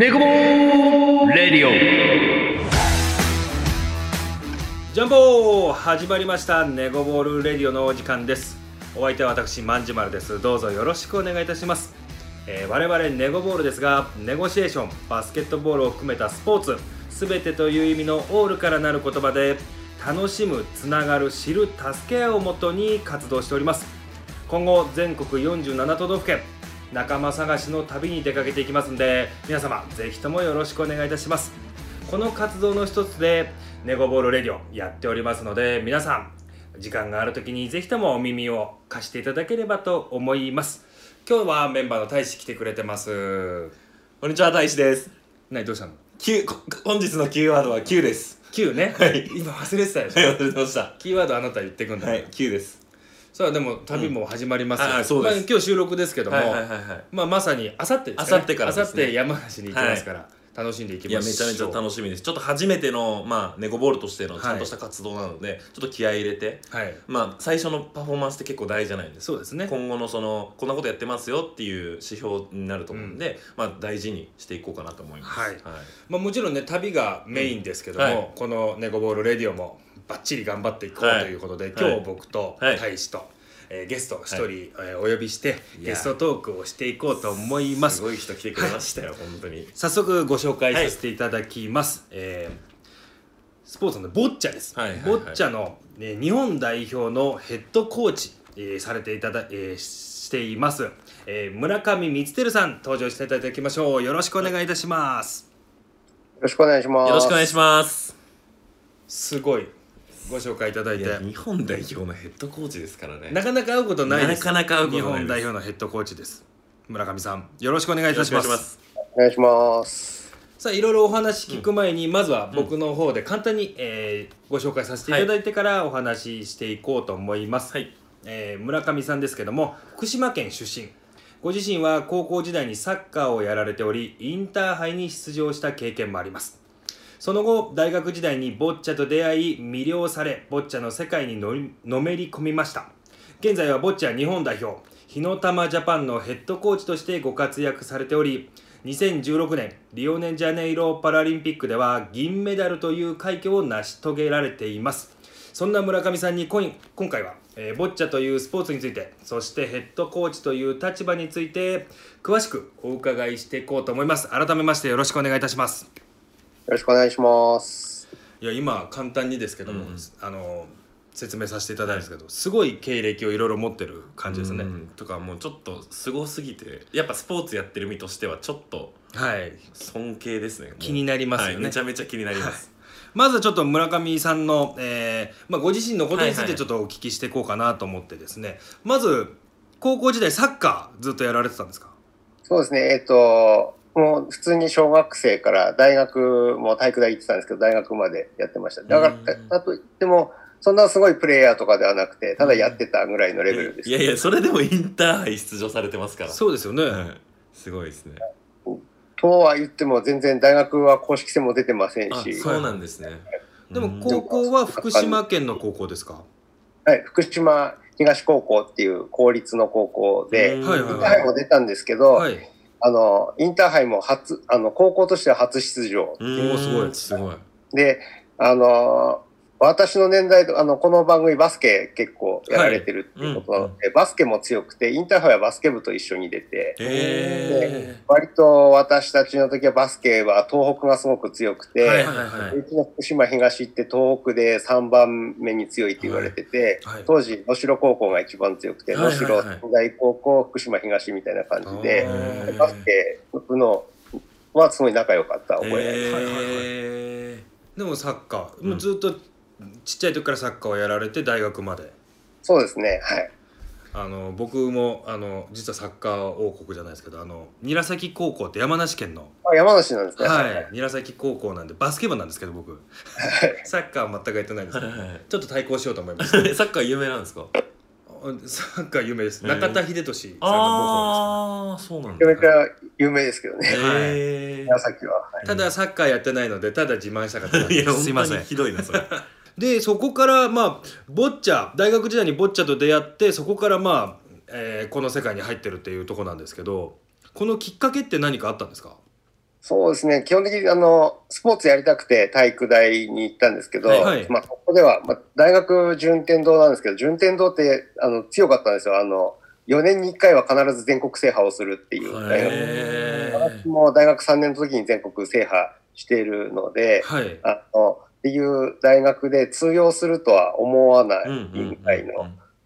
ネコボレディオ。ジャンボ始まりましたネゴボールレディオのお時間です。お相手は私まんじまるです。どうぞよろしくお願いいたします、えー我々ネゴボールですがネゴシエーションバスケットボールを含めたスポーツすべてという意味のオールからなる言葉で楽しむつながる知る助け合うをもとに活動しております。今後全国47都道府県仲間探しの旅に出かけていきますんで皆様ぜひともよろしくお願いいたしますこの活動の一つでネゴボールレディオやっておりますので皆さん時間がある時にぜひともお耳を貸していただければと思います今日はメンバーの大使来てくれてますこんにちは、大志です。何どうしたの？本日のキーワードは Q です。Q ね、はい今忘れてたでしはい、ょ忘れてました。キーワードあなた言ってくんだ、はい、Q です。さあでも旅も始まりますよ、うんあそうです。まあ、今日収録ですけども、はいはいはいはい。まあ、まさにあさってですかね。明後日からですね。明後日山梨に行きますから、楽しんでいきましょうめちゃめちゃ楽しみです。ちょっと初めての、まあ、ネゴボールとしてのちゃんとした活動なので、ちょっと気合い入れて、はい。まあ、最初のパフォーマンスって結構大事じゃないですか。そうですね。今後のその、こんなことやってますよっていう指標になると思うんで、まあ、大事にしていこうかなと思います。はい。まあ、もちろんね旅がメインですけども、うん。はい。このネゴボールレディオもバッチリ頑張っていこうはい。ということで、はい。今日僕とはい。大使と、えーゲスト一人、えーお呼びしてゲストトークをしていこうと思います。すごい人来てくれましたよ、本当に。早速ご紹介させていただきます、えースポーツのボッチャです、はいはいはい。ボッチャの、ね、日本代表のヘッドコーチ、えーされていただ、えーしています、えー村上光輝さん登場していただきましょう。よろしくお願いいたします。よろしくお願いします。よろしくお願いします。すごいご紹介いただいて。いや、日本代表のヘッドコーチですからね。なかなか会うことないです。なかなか会うことないです。日本代表のヘッドコーチです。村上さんよろしくお願いいたします。お願いします。さあいろいろお話聞く前に、まずは僕の方で簡単に、えーご紹介させていただいてからお話ししていこうと思います、はい。えー村上さんですけども福島県出身。ご自身は高校時代にサッカーをやられておりインターハイに出場した経験もありますその後大学時代にボッチャと出会い魅了されボッチャの世界にののめり込みました。現在はボッチャ日本代表火の玉ジャパンのヘッドコーチとしてご活躍されており2016年リオネジャネイロパラリンピックでは銀メダルという快挙を成し遂げられています。そんな村上さんに今回は、えーボッチャというスポーツについてそしてヘッドコーチという立場について詳しくお伺いしていこうと思います。改めましてよろしくお願いいたします。ろしくお願いします。いや今簡単にですけども、うん。あの説明させていただいたんですけど、すごい経歴をいろいろ持ってる感じですね、うん。とかもうちょっとすごすぎてやっぱスポーツやってる身としてはちょっとはい。尊敬ですね。気になりますよね。はい、めちゃめちゃ気になります、まずはちょっと村上さんの、えーまあ、ご自身のことについはいはい。てちょっとお聞きしていこうかなと思ってですね、まず高校時代サッカーずっとやられてたんですか？そうですね。えっ、と、もう普通に小学生から大学も体育大行ってたんですけど、大学までやってました。だからうん、だといっても、そんなすごいプレイヤーとかではなくて、ただやってたぐらいのレベルです。いやいやそれでもインターハイ出場されてますから。そうですよね、はい。すごいですね。とは言っても、全然大学は公式戦も出てませんあし、そうなんですね。でもうん。高校は福島県の高校ですか？はい、福島東高校っていう公立の高校で、うん。はいはいインターハイも出たんですけど、はいあの、インターハイも初、あの、高校としては初出場。うんおーすごいすごいで、あの、私の年代と、あの、この番組バスケ結構やられてるっていうことなので、バスケも強くて、インターハイはバスケ部と一緒に出て、え割と私たちの時はバスケは東北がすごく強くて、はいはいはい。うちの福島東って東北で3番目に強いって言われてて、はい当時能代高校が一番強くて、はいはいはい。能代仙台高校福島東みたいな感じで、バスケ部のはすごい仲良かった覚え。えでもサッカー、うんもうずっとちっちゃい時からサッカーをやられて大学まで。そうですね、はい。あの僕もあの実はサッカー王国じゃないですけどあの韮崎高校って山梨県の。あ山梨なんですね。はい、韮崎高校なんでバスケ部なんですけど僕。サッカーは全くやってないんですけど。はいはいちょっと対抗しようと思いまし サッカー有名なんですか？たサッカー有名です。中田英寿さんのああそうなんめちゃめち有名ですけどね。へ宮崎は。ただサッカーやってないのでただ自慢したかったす。すいません。ひどいなそれでそこからまあボッチャ大学時代にボッチャと出会ってそこからまあ、えーこの世界に入ってるっていうところなんですけどこのきっかけって何かあったんですか？そうですね。基本的にあの、スポーツやりたくて体育大に行ったんですけど、はいまあ、ここでは、まあ、大学順天堂なんですけど、順天堂ってあの強かったんですよ。あの、4年に1回は必ず全国制覇をするっていう大学。へ私も大学3年の時に全国制覇しているので、はいあの、っていう大学で通用するとは思わないうんうんぐらいの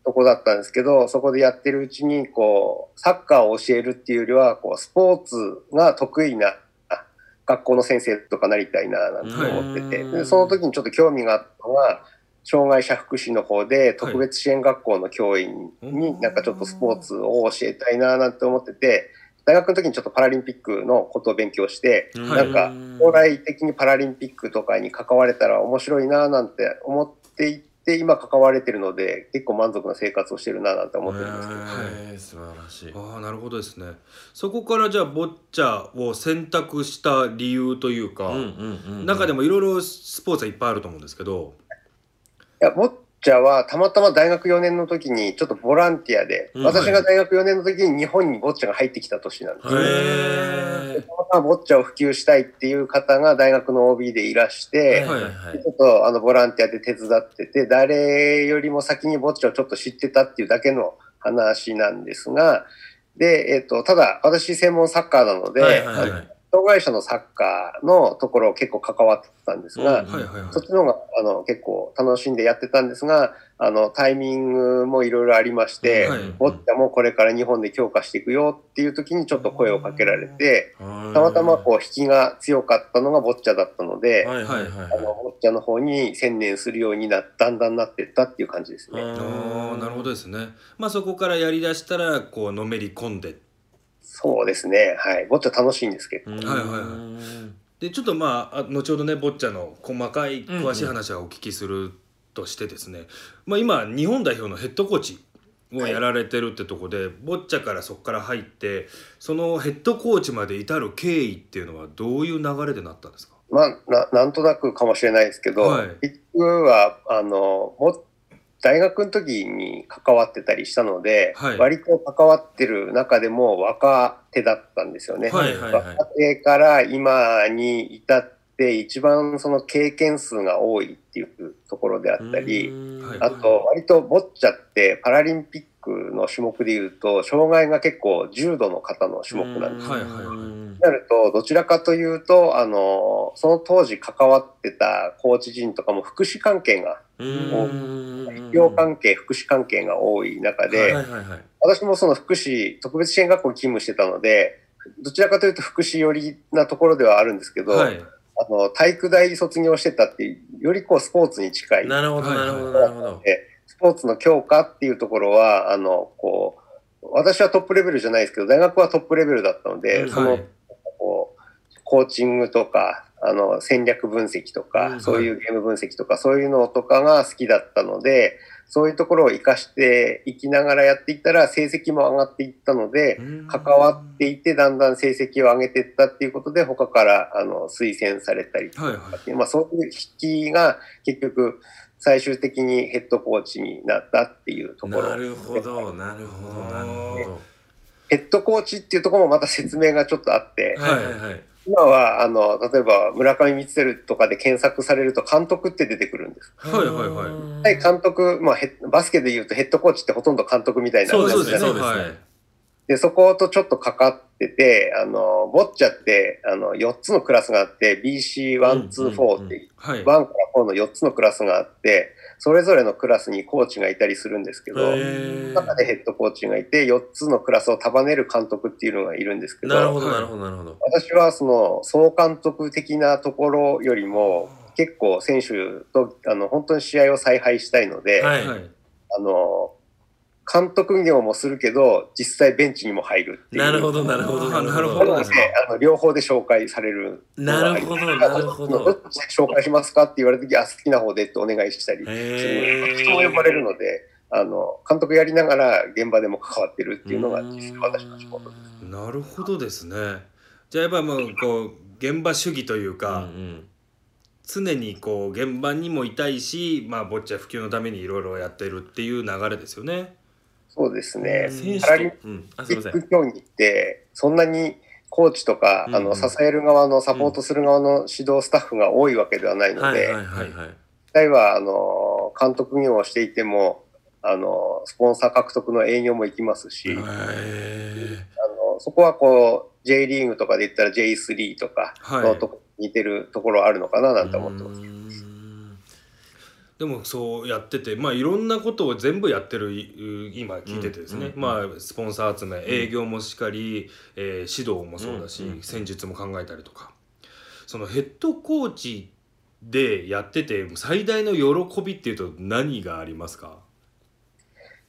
とこだったんですけど、そこでやってるうちに、こう、サッカーを教えるっていうよりは、こう、スポーツが得意なあ学校の先生とかなりたいな、なんて思ってて、はい。でその時にちょっと興味があったのが、障害者福祉の方で特別支援学校の教員になんかちょっとスポーツを教えたいななんて思ってて、大学の時にちょっとパラリンピックのことを勉強して、はいなんか将来的にパラリンピックとかに関われたら面白いななんて思っていって今関われてるので結構満足な生活をしてるななんて思ってるんですけど、へー素晴らしい。ああなるほどですね。そこからじゃあボッチャを選択した理由というか、中でもいろいろスポーツはいっぱいあると思うんですけど。いやボッチャはたまたま大学4年の時にちょっとボランティアで、うん。私が大学4年の時に日本にボッチャが入ってきた年なんですよ、へたまたまボッチャを普及したいっていう方が大学の OB でいらして、ーはいはいはい。ちょっとあのボランティアで手伝ってて、誰よりも先にボッチャをちょっと知ってたっていうだけの話なんですが、で、えっ、と、ただ私専門サッカーなので、はいはいはい障害者のサッカーのところを結構関わってたんですが、そっちの方があの結構楽しんでやってたんですが、あのタイミングもいろいろありまして、はい。ボッチャもこれから日本で強化していくよっていう時にちょっと声をかけられて、たまたまこう引きが強かったのがボッチャだったので、あのボッチャの方に専念するようになだんだんなっていったっていう感じですね。ああなるほどですね。まあそこからやりだしたらこうのめり込んでそうですね。はい。ボッチャ楽しいんですけど。うんはいはいはでちょっとまああ後ほどねボッチャの細かい詳しい話はお聞きするとしてですね、まあ、今日本代表のヘッドコーチをやられてるってとこで、ボッチャからそこから入ってそのヘッドコーチまで至る経緯っていうのはどういう流れでなったんですか？まあ、ななんとなくかもしれないですけど、はい結局は、あの、も大学の時に関わってたりしたので、はい。割と関わってる中でも若手だったんですよね。はいはいはい。若手から今に至って一番その経験数が多いっていうところであったり、はい。あと割とボッチャってパラリンピックの種目でいうと障害が結構重度の方の種目なんです。はいはいはい。なると、どちらかというと、あの、その当時関わってたコーチ陣とかも福祉関係が、医療関係、福祉関係が多い中で、はいはいはい。私もその福祉、特別支援学校に勤務してたので、どちらかというと福祉寄りなところではあるんですけど、はい。あの、体育大卒業してたってよりこうスポーツに近い。なるほどはいなるほどなるほどポーツの強化っていうところは、あの、こう、私はトップレベルじゃないですけど、大学はトップレベルだったので、うん。その、はい。こう、コーチングとか、あの、戦略分析とか、うん。そういうゲーム分析とか、そういうのとかが好きだったので、そういうところを活かしていきながらやっていったら、成績も上がっていったので、関わっていて、だんだん成績を上げていったっていうことで、他から、あの、推薦されたりとかはいはい。まあ、そういう引きが結局最終的にヘッドコーチになったっていうところ。なるほどなるほどなるほど。ヘッドコーチっていうところもまた説明がちょっとあって、はいはいはい。今はあの例えば村上光輝とかで検索されると監督って出てくるんです。はいはいはい。はい、監督、まあ、バスケでいうとヘッドコーチってほとんど監督みたいなそうですね。そうですねで、そことちょっとかかってて、あの、ボッチャって、あの、4つのクラスがあって、BC1、2、4って、はい。1から4の4つのクラスがあって、それぞれのクラスにコーチがいたりするんですけど、中でヘッドコーチがいて、4つのクラスを束ねる監督っていうのがいるんですけど、はいなるほどなるほどなるほど。私はその総監督的なところよりも、結構選手とあの本当に試合を采配したいので、はいはい。あの監督業もするけど、実際ベンチにも入るっていう。なるほどなるほどなるほなのでどですねあの両方で紹介される。なるほどなるほどどっちで紹介しますかって言われた時あ好きな方でってお願いしたり人も呼ばれるのであの監督やりながら現場でも関わってるっていうのが実際私の仕事です。なるほどですねじゃあやっぱもうこう現場主義といううんか、うん常にこう現場にもいたいし、まあ、ボッチャ普及のためにいろいろやってるっていう流れですよね。そうですね。パラリンピック競技ってそんなにコーチとか、うん。うんあの支える側のサポートする側の指導スタッフが多いわけではないので、はいはいはいはい。実際はあの監督業をしていてもあのスポンサー獲得の営業も行きますし、へあのそこはこう J リーグとかで言ったら J3 とかはい。のとこ似てるところあるのかななんて思ってます。でもそうやっててまあいろんなことを全部やってるい今聞いててですね、うんうんまあスポンサー集め営業もしっかり、えー指導もそうだし、うんうん戦術も考えたりとか。そのヘッドコーチでやってて最大の喜びっていうと何がありますか？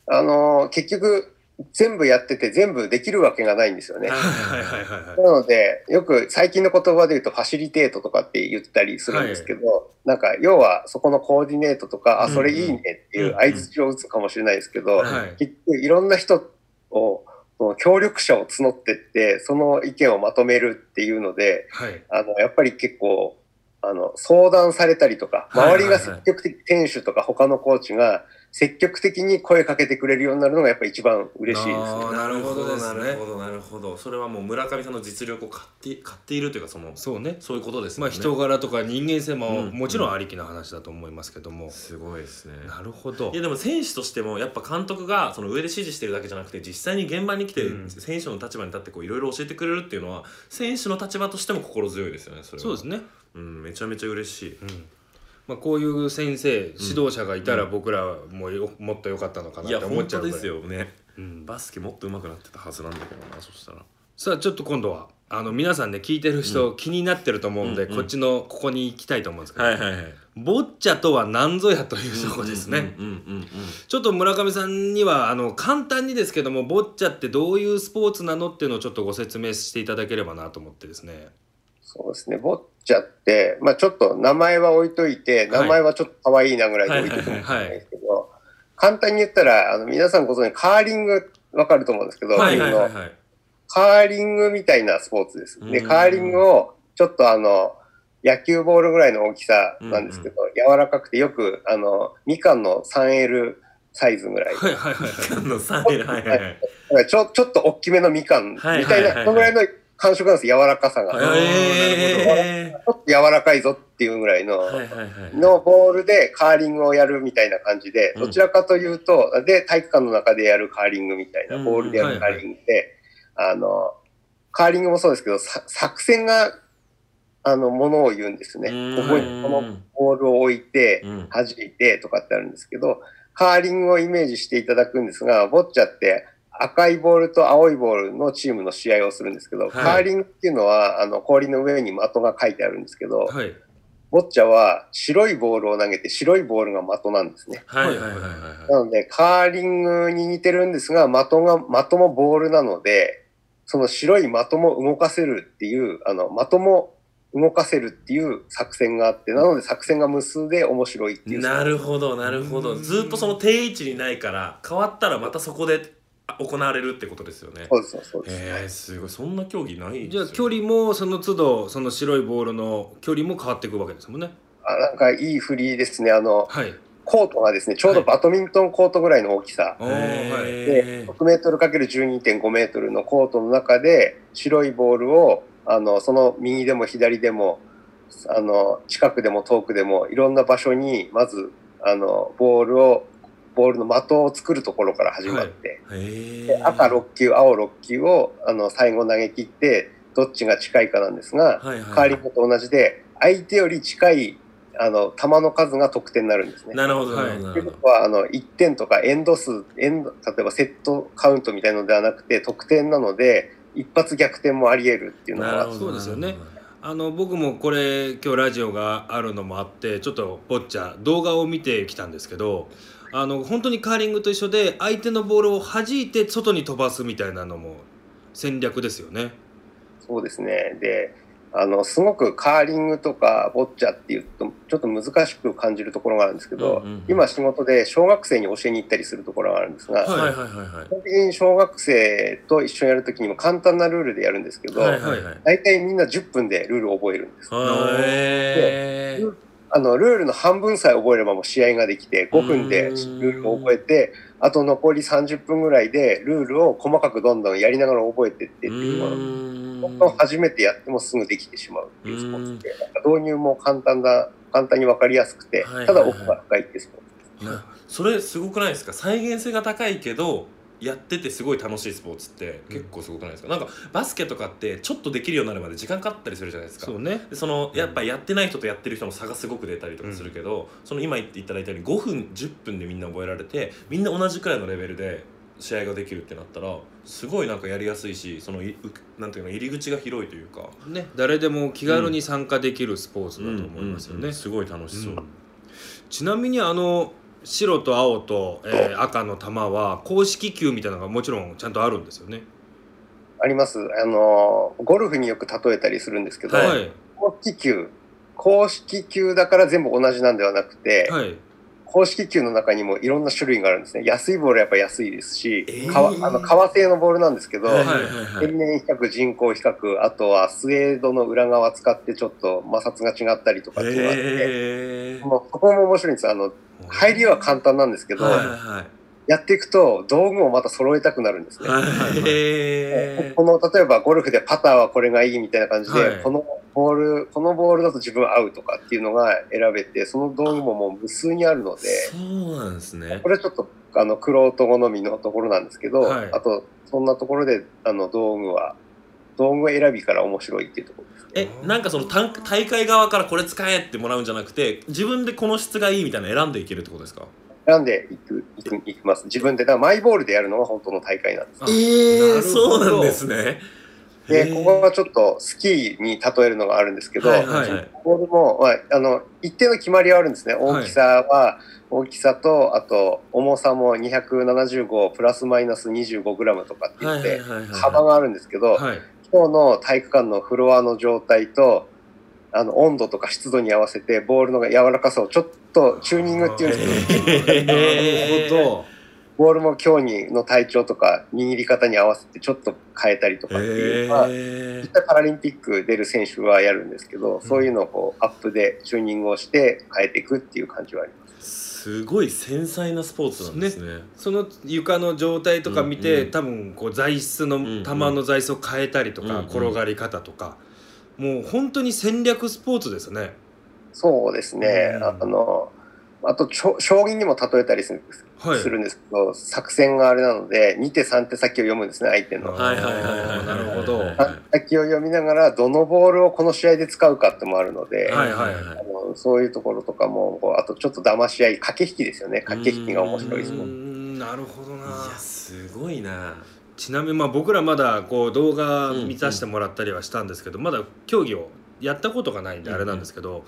あの結局全部やってて全部できるわけがないんですよね。はいはいはいはいなので、よく最近の言葉で言うとファシリテートとかって言ったりするんですけど、なんか要はそこのコーディネートとか、あ、それいいねっていう相槌を打つかもしれないですけど、はい。結局いろんな人を、その協力者を募ってって、その意見をまとめるっていうので、はい。あの、やっぱり結構、あの、相談されたりとか、はいはいはい周りが積極的、店主とか他のコーチが積極的に声かけてくれるようになるのがやっぱり一番嬉しいですね。なるほどですね。なるほどなるほど。それはもう村上さんの実力を買って買っているというかそのそうね。そういうことですまあ人柄とか人間性もうん。もちろんありきな話だと思いますけども、すごいですね。なるほど。いやでも選手としてもやっぱ監督がその上で指示してるだけじゃなくて実際に現場に来てうん。選手の立場に立ってこういろいろ教えてくれるっていうのは選手の立場としても心強いですよねそれは。そうですね。うんめちゃめちゃ嬉しい。うんまあ、こういう先生指導者がいたら僕らもよもっと良かったのかなって思っちゃうですよね。うん、バスケもっと上手くなってたはずなんだけどなそしたら。さあちょっと今度はあの皆さんね聞いてる人、気になってると思うんで、うんうん。こっちのここに行きたいと思うんですけど、はいはいはい。ボッチャとは何ぞやというとこですね、ちょっと村上さんにはあの簡単にですけどもボッチャってどういうスポーツなのっていうのをちょっとご説明していただければなと思ってですねそうですね。ボッチャって、まあちょっと名前は置いといて、名前はちょっと可愛いなぐらいで置いておくかもしれないですけど、簡単に言ったら、あの皆さんご存知、カーリングわかると思うんですけど、はいはいはいあのはい。カーリングみたいなスポーツです。で、うん。カーリングをちょっとあの、野球ボールぐらいの大きさなんですけど、柔らかくてよく、あの、みかんの 3L サイズぐらい。はいはいはいはい。あのサイルはいはいはい。ちょちょっと大きめのみかんみたいな、はいはいはいはい。そのぐらいの感触なんです、柔らかさが。ちょっと柔らかい。ぞっていうぐらいの、はいはいはいのボールでカーリングをやるみたいな感じで、うん。どちらかというと、で、体育館の中でやるカーリングみたいな、ボールでやるカーリングで、あの、カーリングもそうですけど、さ作戦が、あの、ものを言うんですね。うん。ここにこのボールを置いて、うん。弾いてとかってあるんですけど、カーリングをイメージしていただくんですが、ボッチャって赤いボールと青いボールのチームの試合をするんですけど、いカーリングっていうのは、あの、氷の上に的が書いてあるんですけど、はいボッチャは白いボールを投げて白いボールが的なんですね。はいはいはいはいなので、カーリングに似てるんですが、的が、的もボールなので、その白い的も動かせるっていう、あの、的も動かせるっていう作戦があって、なので作戦が無数で面白いっていう。なるほどなるほどずっとその定位置にないから変わったらまたそこで行われるってことですよね。そうです、そうです。へえすごい。そんな競技ないじゃあ距離もその都度その白いボールの距離も変わっていくわけですもんね。あなんかいい振りですね。あの、はい。コートがですね、ちょうどバドミントンコートぐらいの大きさ。はい。で、6メートル ×12.5 メートルのコートの中で、白いボールを、あの、その右でも左でも、あの、近くでも遠くでも、いろんな場所に、まず、あの、ボールを、ボールの的を作るところから始まって、へえで赤6球、青6球を、あの、最後投げ切って、どっちが近いかなんですが、はいはいカーリングと同じで、相手より近い、あの、球の数が得点になるんですね。なるほどなはいるほどなとい。うるほど。ことはあの1点とかエンド数エンド例えばセットカウントみたいのではなくて得点なので一発逆転もあり得るっていうのが。なるほどそうですよね。あの僕もこれ今日ラジオがあるのもあってちょっとボッチャ動画を見てきたんですけどあの本当にカーリングと一緒で相手のボールを弾いて外に飛ばすみたいなのも戦略ですよね。そうですね。であのすごくカーリングとかボッチャっていうとちょっと難しく感じるところがあるんですけど、うんうんうん。今仕事で小学生に教えに行ったりするところがあるんですが、はいはいはいはい。はい基本的に小学生と一緒にやるときにも簡単なルールでやるんですけど、はいはいはい。大体みんな10分でルールを覚えるんです。あの、ルールの半分さえ覚えればもう試合ができて、5分でルールを覚えて、あと残り30分ぐらいでルールを細かくどんどんやりながら覚えてってっていうもの。うーん本当初めてやってもすぐできてしまうっていうスポーツで、なんか導入も簡単だ、簡単に分かりやすくて、ただ奥が深いっていうスポーツ。なそれすごくないですか？再現性が高いけどやっててすごい楽しいスポーツって結構すごくないですか、なんかバスケとかってちょっとできるようになるまで時間かかったりするじゃないですか。そうね。でそのやっぱやってない人とやってる人の差がすごく出たりとかするけど、その今言っていただいたように5分10分でみんな覚えられてみんな同じくらいのレベルで試合ができるってなったらすごいなんかやりやすいしそのいうなんていうの入り口が広いというか。ね。誰でも気軽に参加できるスポーツだと思いますよね、うんうんうん。すごい楽しそう、うん。ちなみにあの白と青と、えー赤の球は公式球みたいなのがもちろんちゃんとあるんですよね。あります。あの、ゴルフによく例えたりするんですけど、はいはい公式球、公式球だから全部同じなんではなくて、はい公式球の中にもいろんな種類があるんですね。安いボールはやっぱ安いですし、えー革あの革製のボールなんですけど、はいはいはいはい天然比較、人工比較、あとはスウェードの裏側使ってちょっと摩擦が違ったりとかっていうのがあって、へーもうそこも面白いんです。あの、入りは簡単なんですけど、はいはい。やっていくと道具をまた揃えたくなるんですね。はいこの例えばゴルフでパターはこれがいいみたいな感じで、はい。このボールこのボールだと自分合うとかっていうのが選べてその道具ももう無数にあるのでそうなんですね。これちょっとあの玄人好みのところなんですけど、はい。あとそんなところであの道具は道具選びから面白いっていうところですね。えなんかその大大会側からこれ使えってもらうんじゃなくて自分でこの質がいいみたいなの選んでいけるってことですか？選んでいくいくいきます。自分でだからマイボールでやるのが本当の大会なんです。あえなるほどそうなんですね。でここはちょっとスキーに例えるのがあるんですけど、はいはいはい。ボールも、まあ、あの一定の決まりはあるんですね。大きさは、大きさとあと重さも275プラスマイナス25グラムとかって言って、幅があるんですけど、はい今日の体育館のフロアの状態とあの温度とか湿度に合わせてボールの柔らかさをちょっとチューニングっていうんですけど、へー。ボールも今日の体調とか握り方に合わせてちょっと変えたりとかっていうのは、へ実際パラリンピック出る選手はやるんですけど、そういうのをこうアップでチューニングをして変えていくっていう感じはあります。ーすごい繊細なスポーツなんですね。どその床の状態とか見て、うんうん。多分こう材質の球の材質を変えたりとか、うんうん。転がり方とかもう本当に戦略スポーツですね。そうですね。うん。あの、あと、ちょ将棋にも例えたりするんです,、はい。するんですけど、作戦があれなので、2手3手先を読むんですね、相手の。はいはいはいはい。はいなるほど。はい先を読みながら、どのボールをこの試合で使うかってもあるので、はいはいあのそういうところとかも、こうあとちょっと騙し合い、駆け引きですよね。駆け引きが面白いですもん。んなるほどいなやすごいな。ちなみにまあ僕らまだこう動画見させてもらったりはしたんですけど、まだ競技をやったことがないんであれなんですけど、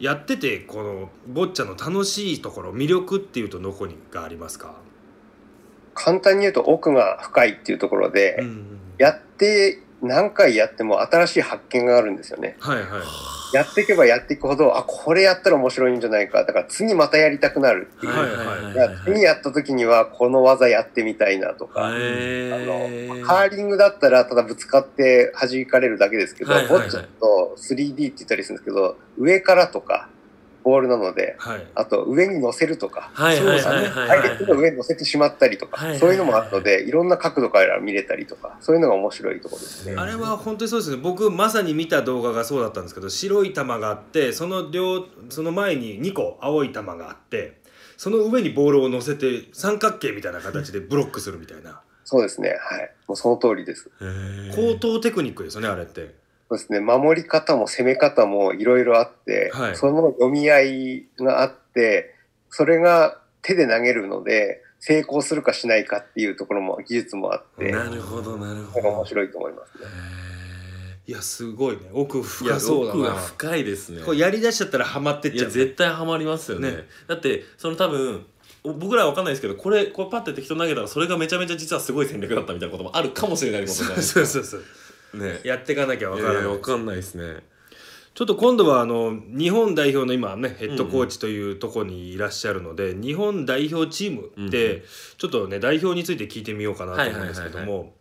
やっててこのボッチャの楽しいところ魅力っていうとどこにがありますか、簡単に言うと奥が深いっていうところで、うんやって、何回やっても新しい発見があるんですよね。はいはいやっていけばやっていくほど、あ、これやったら面白いんじゃないか。だから次またやりたくなるっていう。はいはい次やった時にはこの技やってみたいなとか、へーカーリングだったらただぶつかって弾かれるだけですけど、はいはいはいボッチャと 3D って言ったりするんですけど、上からとかボールなので、はいあと上に乗せるとか、はいはいはいはいはい相手の上に乗せてしまったりとか、はいそういうのもあるので、いろんな角度から見れたりとか、そういうのが面白いところですね。あれは本当にそうですね僕まさに見た動画がそうだったんですけど白い球があってその両その前に2個青い球があってその上にボールを乗せて三角形みたいな形でブロックするみたいなそうですね。はい。もうその通りです。高等テクニックですよねあれって。そうですね。守り方も攻め方もいろいろあって、はい。その読み合いがあって、それが手で投げるので、成功するかしないかっていうところも技術もあって、なるほどなるほど。面白いと思いますね。いやすごいね。奥いや深そうだ奥がな深いですね。これやりだしちゃったらハマってっいやちゃう、絶対ハマりますよね。ね。だってその多分お僕らは分かんないですけどこれこれパッて適当に投げたらそれがめちゃめちゃ実はすごい戦略だったみたいなこともあるかもしれないことじゃないですか。そうそうそうね。やっていかなきゃわからない、いやいや分かんないですね。ちょっと今度はあの日本代表の今ねヘッドコーチというところにいらっしゃるので、日本代表チームうんうでちょっとね代表について聞いてみようかなと思うんですけどはいはいも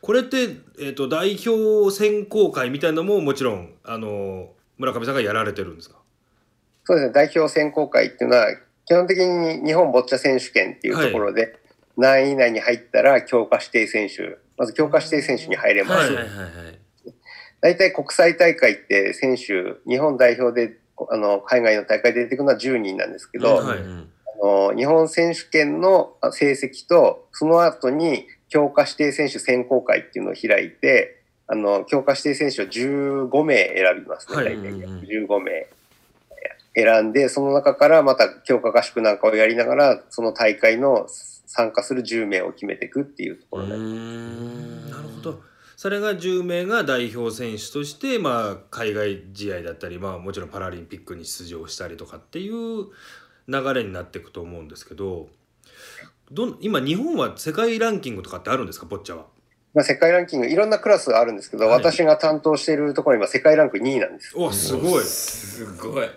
これって、えー、と代表選考会みたいなのももちろんあの村上さんがやられてるんですか？そうですね。代表選考会っていうのは、基本的に日本ボッチャ選手権っていうところで、何位以内に入ったら強化指定選手、まず強化指定選手に入れます。大体国際大会って選手、日本代表で、あの、海外の大会で出てくるのは10人なんですけど、はいうんあの日本選手権の成績と、その後に強化指定選手選考会っていうのを開いて、あの、強化指定選手を15名選びますね、はい。大体。うんうん15名選んで、その中からまた強化合宿なんかをやりながら、その大会の参加する10名を決めていくっていうところで、うん。なるほど。それが10名が代表選手として、まあ、海外試合だったり、まあ、もちろんパラリンピックに出場したりとかっていう流れになっていくと思うんですけどどん今日本は世界ランキングとかってあるんですか？ボッチャは。まあ、世界ランキング、いろんなクラスがあるんですけど、はい。私が担当しているところ今世界ランク2位なんです。おすごい。すごい。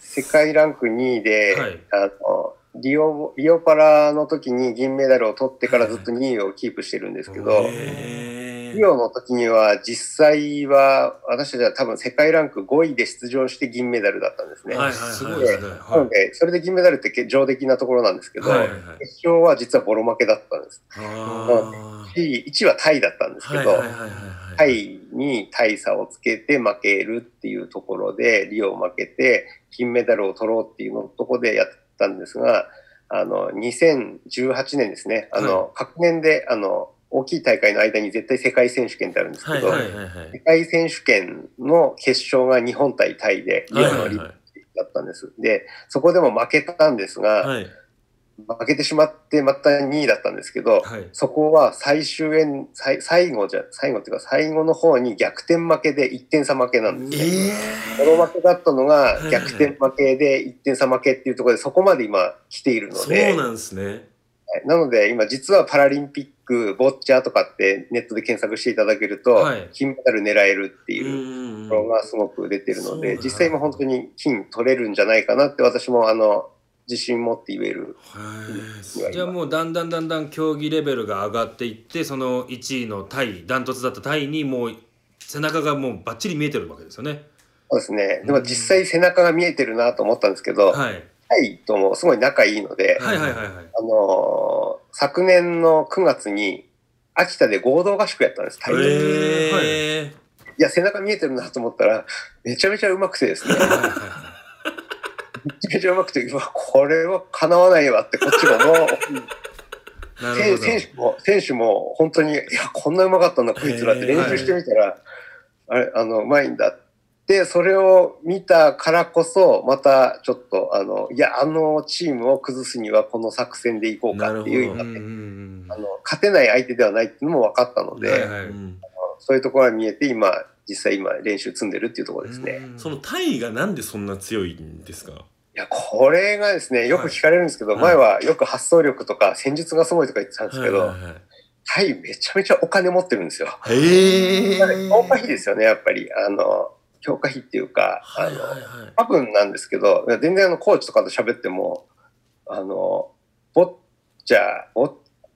世界ランク2位で、はい。あのリオリオパラの時に銀メダルを取ってからずっと2位をキープしてるんですけど、リオの時には実際は私たちは多分世界ランク5位で出場して銀メダルだったんですね。はいはいすごいですね。なはので、それで銀メダルって上出来なところなんですけど、はい決勝は実はボロ負けだったんです。あー。1位はタイだったんですけど、はいはいはいはいはい。タイに大差をつけて負けるっていうところで、リオを負けて、金メダルを取ろうっていうのとこでやったんですが、あの、2018年ですね、あの、各年で、あの、大きい大会の間に絶対世界選手権ってあるんですけど、はいはいはいはい。世界選手権の決勝が日本対タイで、リオのリだったんです。で、そこでも負けたんですが、はい負けてしまって、また2位だったんですけど、はい。そこは最終円、最最後じゃ、最後っていうか最後の方に逆転負けで1点差負けなんですね。えこの負けだったのが逆転負けで1点差負けっていうところでそこまで今来ているのそうで、なんですね。なので今実はパラリンピック、ボッチャーとかってネットで検索していただけるとはい、金メダル狙えるってういうんところがすごく出てるので、実際今本当に金取れるんじゃないかなって私もあの、自信持って言える。はいじゃあもうだんだんだんだん競技レベルが上がっていってその1位のタイダントツだったタイにもう背中がもうバッチリ見えてるわけですよね。そうですね。でも実際背中が見えてるなと思ったんですけど、はい、タイともすごい仲いいので、はいはいはいはい。あのー昨年の9月に秋田で合同合宿やったんです、タイえいや、背中見えてるなと思ったら、めちゃめちゃ上手くてですね、ちゃめちゃ上手くて、うわ、これは叶わないわって、こっちももう。選手も、選手も本当に、いや、こんな上手かったんだ、こいつらって練習してみたら、あれ、あの、上手いんだって、それを見たからこそ、またちょっと、あの、いや、あのチームを崩すにはこの作戦でいこうかっていう、あの、勝てない相手ではないっていうのも分かったので、はいはい。うん。そういうところが見えて、今、実際今練習積んでるっていうところですね。うん。そのタイがなんでそんな強いんですか？いや、これがですね、よく聞かれるんですけど、はい前はよく発想力とか戦術がすごいとか言ってたんですけど、はいはいはいタイめちゃめちゃお金持ってるんですよ。へえ強化費ですよね、やっぱり。あの、強化費っていうか、あの、はいはいはい多分なんですけど、全然あの、コーチとかと喋っても、あの、ボッチャー、ボッ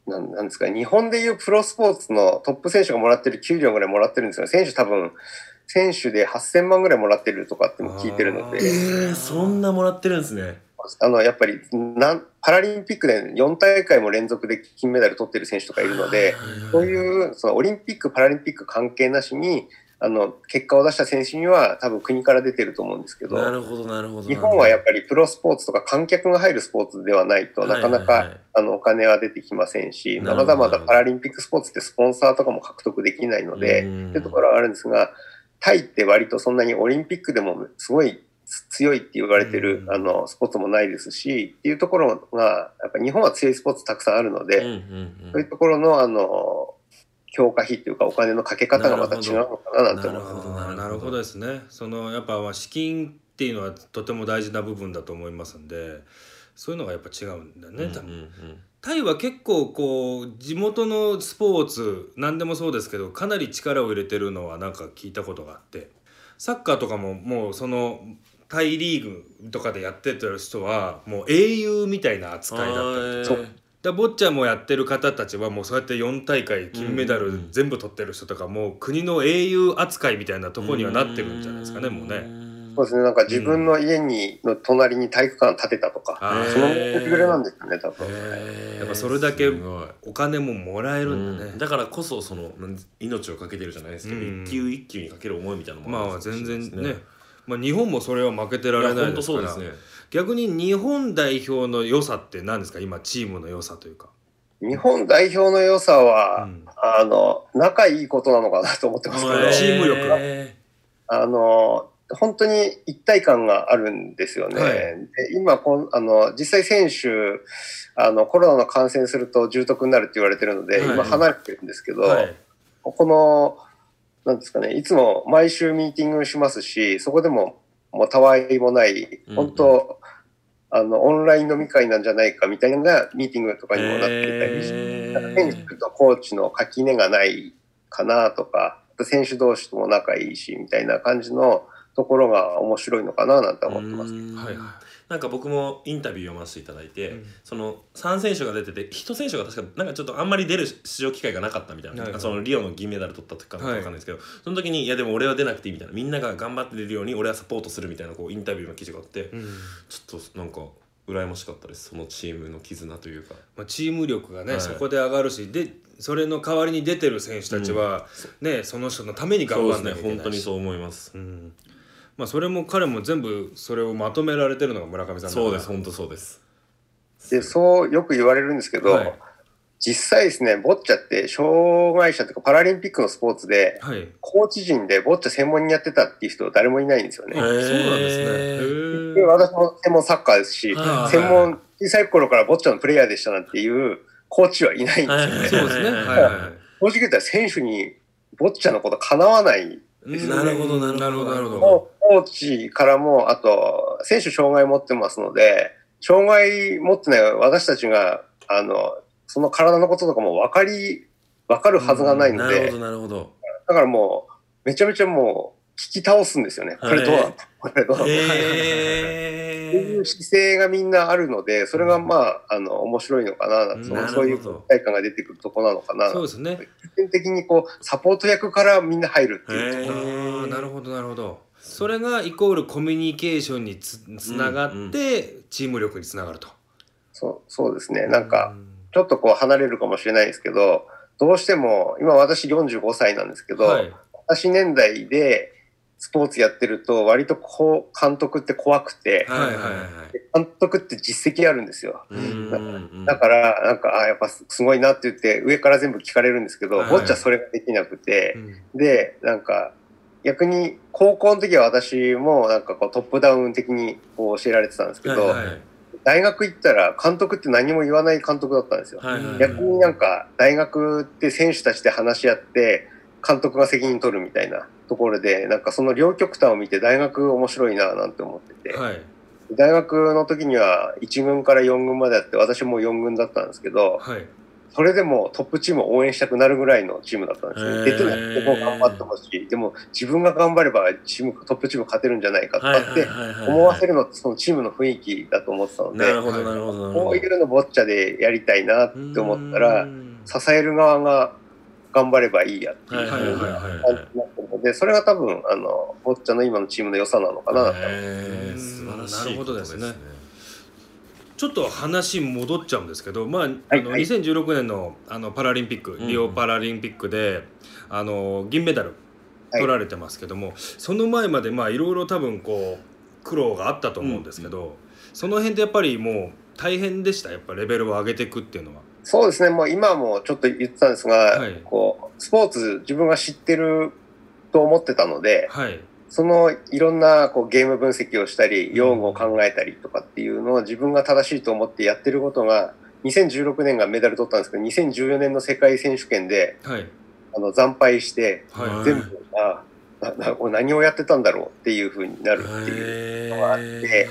なんなんですか、日本でいうプロスポーツのトップ選手がもらってる給料ぐらいもらってるんですよ。選手多分、選手で8000万ぐらいもらってるとかっても聞いてるので。あ、えー、そんなもらってるんですね。あの、やっぱりなん、パラリンピックで4大会も連続で金メダル取ってる選手とかいるので、そういう、そのオリンピック、パラリンピック関係なしに、あの、結果を出した選手には多分国から出てると思うんですけど、なるほどなるほど。日本はやっぱりプロスポーツとか観客が入るスポーツではないとなかなかあのお金は出てきませんし、まだまだパラリンピックスポーツってスポンサーとかも獲得できないので、うん。っていうところはあるんですが、タイって割とそんなにオリンピックでもすごい強いって言われてるうん。あのスポーツもないですし、っていうところが、やっぱ日本は強いスポーツたくさんあるので、うんうんそういうところのあの強化費っていうかお金のかけ方がまた違うのかななんて思います。なるほどあーなるほどですね。そのやっぱまあ資金っていうのはとても大事な部分だと思いますんでそういうのがやっぱ違うんだね、うん多分うんうん。タイは結構こう地元のスポーツ何でもそうですけどかなり力を入れてるのはなんか聞いたことがあって。サッカーとかももうそのタイリーグとかでやってた人はもう英雄みたいな扱いだったりだボッチャもやってる方たちはもうそうやって4大会金メダル全部取ってる人とかもう国の英雄扱いみたいなところにはなってるんじゃないですかねもうね。んそうですね、なんか自分の家に、の隣に体育館建てたとか、あー。そのレベルなんですよね、多分。やっぱそれだけお金ももらえるんだね。うん、だからこそその命をかけてるじゃないですけど、うん。一球一球にかける思いみたいなのもまあ全然ね。まあ、日本もそれは負けてられないですから。そうですね。逆に日本代表の良さって何ですか？今チームの良さというか、日本代表の良さは、うん。あの、仲いいことなのかなと思ってますけど、チーム力あの、本当に一体感があるんですよね。はい。で今こんあの、実際選手、あの、コロナの感染すると重篤になるって言われてるので、はい。今離れてるんですけど、はい。この、なんですかね、いつも毎週ミーティングしますし、そこでも、もうたわいもない、うん本当、あの、オンライン飲み会なんじゃないかみたいなミーティングとかにもなっていたりして、へなんか選手とコーチの垣根がないかなとか、選手同士とも仲いいし、みたいな感じのところが面白いのかななんて思ってます。うん。はいはなんか僕もインタビュー読ませていただいて、うん。その3選手が出てて1選手が確かなんかちょっとあんまり出る出場機会がなかったみたいな、はいはいそのリオの銀メダル取った時かなんかわかんないですけど、その時に「いやでも俺は出なくていい」みたいなみんなが頑張って出るように俺はサポートするみたいなこうインタビューの記事があって、うん。ちょっとなんか羨ましかったです。そのチームの絆というか。まあ、チーム力がね、はいそこで上がるしでそれの代わりに出てる選手たちは、ねその人のために頑張そうですねらなきゃいけないし。本当にそう思います。うんまあ、それも彼も全部それをまとめられてるのが村上さんそうです。本当そうです。で、そうよく言われるんですけど、はい。実際ですね、ボッチャって障害者とかパラリンピックのスポーツで、はい。コーチ陣でボッチャ専門にやってたっていう人誰もいないんですよね。あそうなんですね。でー。私も専門サッカーですし、はい。専門、小さい頃からボッチャのプレイヤーでしたなんていうコーチはいないんですよね。はい。そうですね。はいはいはい。正直言ったら選手にボッチャのことかなわない。うん。なるほどなるほどなるほど。なるほど。コーチからも、あと、選手障害持ってますので、障害持ってない私たちが、あの、その体のこととかも分かり、分かるはずがないので。なるほど、なるほど。だからもう、めちゃめちゃもう、聞き倒すんですよね。これどうなんだこれどうなんだへっていうー姿勢がみんなあるので、それがまあ、あの、面白いのかな、うん。そそういう一体感が出てくるとこなのかな。そうですね。必然的にこう、サポート役からみんな入るっていう。へあーーなるほどなるほど。それがイコールコミュニケーションにつつながって、チーム力につながると。そう、そうですね。なんか、ちょっとこう離れるかもしれないですけど、どうしても、今私45歳なんですけど、はい。私年代でスポーツやってると、割とこう、監督って怖くて、はいはいはいはい。監督って実績あるんですよ。だから、なんか、あやっぱすごいなって言って、上から全部聞かれるんですけど、はいボッチャそれができなくてう、んで、なんか、逆に、高校の時は私も、なんかこう、トップダウン的にこう教えられてたんですけど、はいはい大学行ったら、監督って何も言わない監督だったんですよ。はいはい逆になんか、大学って選手たちで話し合って、監督が責任取るみたいなところで、なんかその両極端を見て大学面白いななんて思ってて、はい。大学の時には1軍から4軍まであって、私も4軍だったんですけど、はい。それでもトップチームを応援したくなるぐらいのチームだったんですへー。ね。出てなくても頑張ってほしい。でも自分が頑張ればチーム、トップチーム勝てるんじゃないかって思わせるのってそのチームの雰囲気だと思ってたので、こういうのボッチャでやりたいなって思ったらう、ん。支える側が頑張ればいいやっていう。はいはいはいはい感じになってるので、それが多分、あの、ボッチャの今のチームの良さなのかな。と。素晴らしいなるほどですね。ことちょっと話戻っちゃうんですけど、まあ、あのはい。2016年のあのパラリンピック、ん。リオパラリンピックであの銀メダルはい。取られてますけども、その前までまあいろいろ多分こう苦労があったと思うんですけど、その辺ってやっぱりもう大変でした？やっぱレベルを上げていくっていうのは。そうですね、もう今もちょっと言ってたんですが、はい。こう、スポーツ自分が知ってると思ってたので、はい。そのいろんなこうゲーム分析をしたり、用語を考えたりとかっていうのを自分が正しいと思ってやってることが、2016年がメダル取ったんですけど、2014年の世界選手権ではい。あの惨敗して、はい。全部、あななこれ何をやってたんだろうっていう風になるっていう。のがあって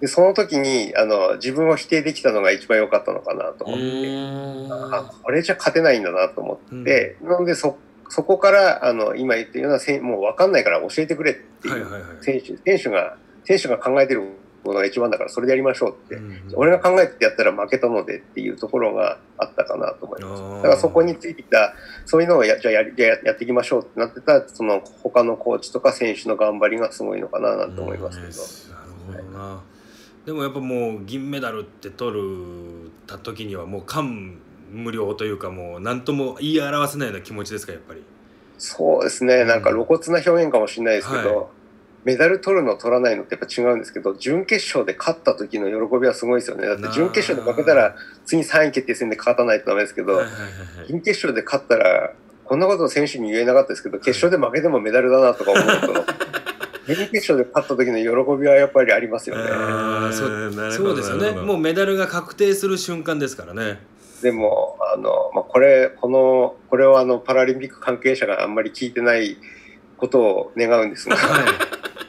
で、その時に、あの、自分を否定できたのが一番良かったのかなとう思って、これじゃ勝てないんだなと思って、なのでそ、そこから、あの、今言ってるようなせん、もう分かんないから教えてくれっていう、はいはいはい。選手、選手が、選手が考えてるのが一番だからそれでやりましょうって、うん俺が考えてやったら負けたのでっていうところがあったかなと思います。だからそこについてきた、そういうのをやじゃあやりややっていきましょうってなってた、その他のコーチとか選手の頑張りがすごいのかななんて思いますけど。なるほどなでもやっぱもう銀メダルって取るた時にはもう感無量というかもう何とも言い表せないような気持ちですかやっぱり。そうですね、なんか露骨な表現かもしれないですけど、はい。メダル取るの取らないのってやっぱ違うんですけど、準決勝で勝った時の喜びはすごいですよね。だって準決勝で負けたら、次3位決定戦で勝たないとダメですけど、はいはいはいはい。準決勝で勝ったら、こんなこと選手に言えなかったですけど、決勝で負けてもメダルだなとか思うと、準決勝で勝った時の喜びはやっぱりありますよね。そそうですよね。もうメダルが確定する瞬間ですからね。でも、あの、まあ、これ、この、これはあの、パラリンピック関係者があんまり聞いてないことを願うんですが、はい。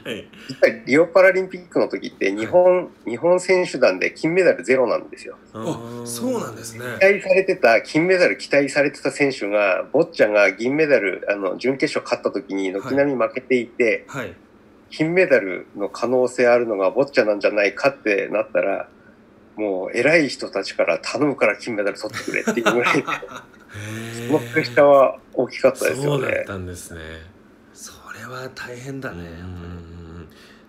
はい。実はリオパラリンピックの時って日本、日本選手団で金メダルゼロなんですよ。あそうなんですね。期待されてた、金メダル期待されてた選手が、ボッチャが銀メダル、あの、準決勝勝った時に軒並み負けていて、はい金メダルの可能性あるのがボッチャなんじゃないかってなったら、もう偉い人たちから頼むから金メダル取ってくれっていうぐらい、そのプレッシャーは大きかったですよね。そうだったんですねそれは大変だね。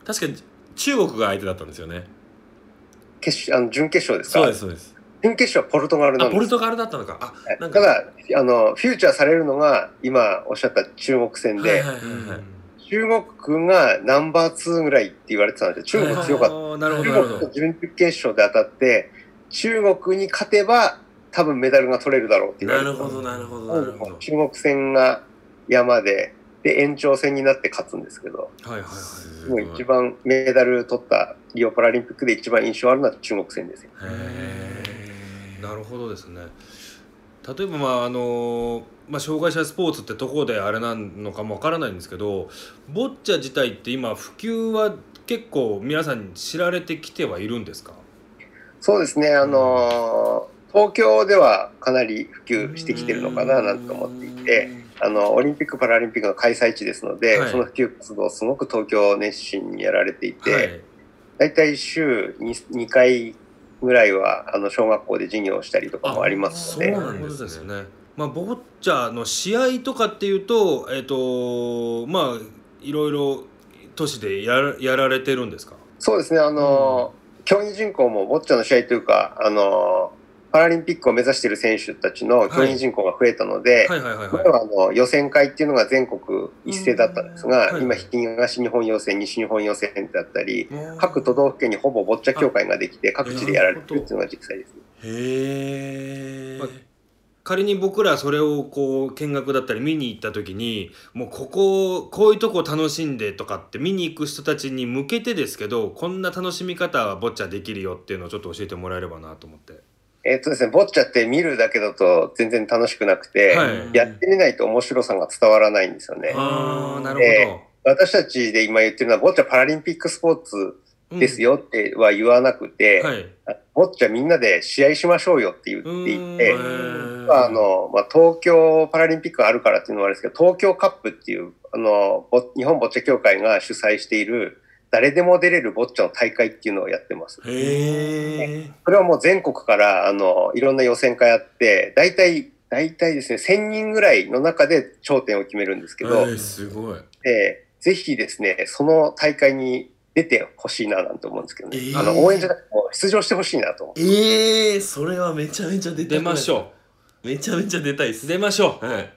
確かに中国が相手だったんですよね。決勝あの準決勝ですか？そうですそうです。準決勝はポルトガルなんです。あポルトガルだったのか。あはい。なんか。ただあの、フューチャーされるのが、今おっしゃった中国戦で、はいはいはいはい中国がナンバー2ぐらいって言われてたんですよ。中国強かった。あーなるほどな中国と準々決勝で当たって、中国に勝てば多分メダルが取れるだろうって言わなるれてた。ほどなるほどなるほど。中国戦が山で、で、延長戦になって勝つんですけど、はいはいはい。もう一番メダル取ったリオパラリンピックで一番印象あるのは中国戦ですよ。へー。なるほどですね。例えばまああのまあ、障害者スポーツってところであれなのかもわからないんですけどボッチャ自体って今普及は結構皆さんに知られてきてはいるんですか？そうですね、あのー東京ではかなり普及してきてるのかななんて思っていて、あの、オリンピック・パラリンピックの開催地ですので、はい。その普及活動すごく東京熱心にやられていて、はい。だいたい週 2, 2回ぐらいは、あの、小学校で授業をしたりとかもありますので、あそうなるほどですね。まあ、ボッチャの試合とかっていうと、えっ、と、まあ、いろいろ都市でやらやられてるんですか？そうですね、あのー競技人口もボッチャの試合というか、あのーパラリンピックを目指している選手たちの競技人口が増えたので、前ははあの予選会っていうのが全国一斉だったんですが、うん今、東日本予選、西日本予選だったり、い。各都道府県にほぼボッチャ協会ができて、各地でやられてるっていうのが実際ですね。へえ、まあ仮に僕らそれをこう見学だったり見に行った時にもうこここういうとこ楽しんでとかって見に行く人たちに向けてですけどこんな楽しみ方はボッチャできるよっていうのをちょっと教えてもらえればなと思って。えっ、とですね、ボッチャって見るだけだと全然楽しくなくて、はいやってみないと面白さが伝わらないんですよね。ああなるえ私たちで今言ってるのは、ボッチャパラリンピックスポーツほど。ですよっては言わなくて、うん。はい。ボッチャみんなで試合しましょうよって言っていてあの、まあ、東京パラリンピックがあるからっていうのはあるんですけど、東京カップっていう、あの、ボ日本ボッチャ協会が主催している、誰でも出れるボッチャの大会っていうのをやってます。これはもう全国から、あの、いろんな予選会あって、大体、大体ですね、1000人ぐらいの中で頂点を決めるんですけど、えーすごいえーぜひですね、その大会に出てほしいななんて思うんですけどね。えーあの、応援じゃなくてもう出場してほしいなと思う。ええそれはめちゃめちゃ出た出ましょうめちゃめちゃ出たいっう。す出ましょう。はい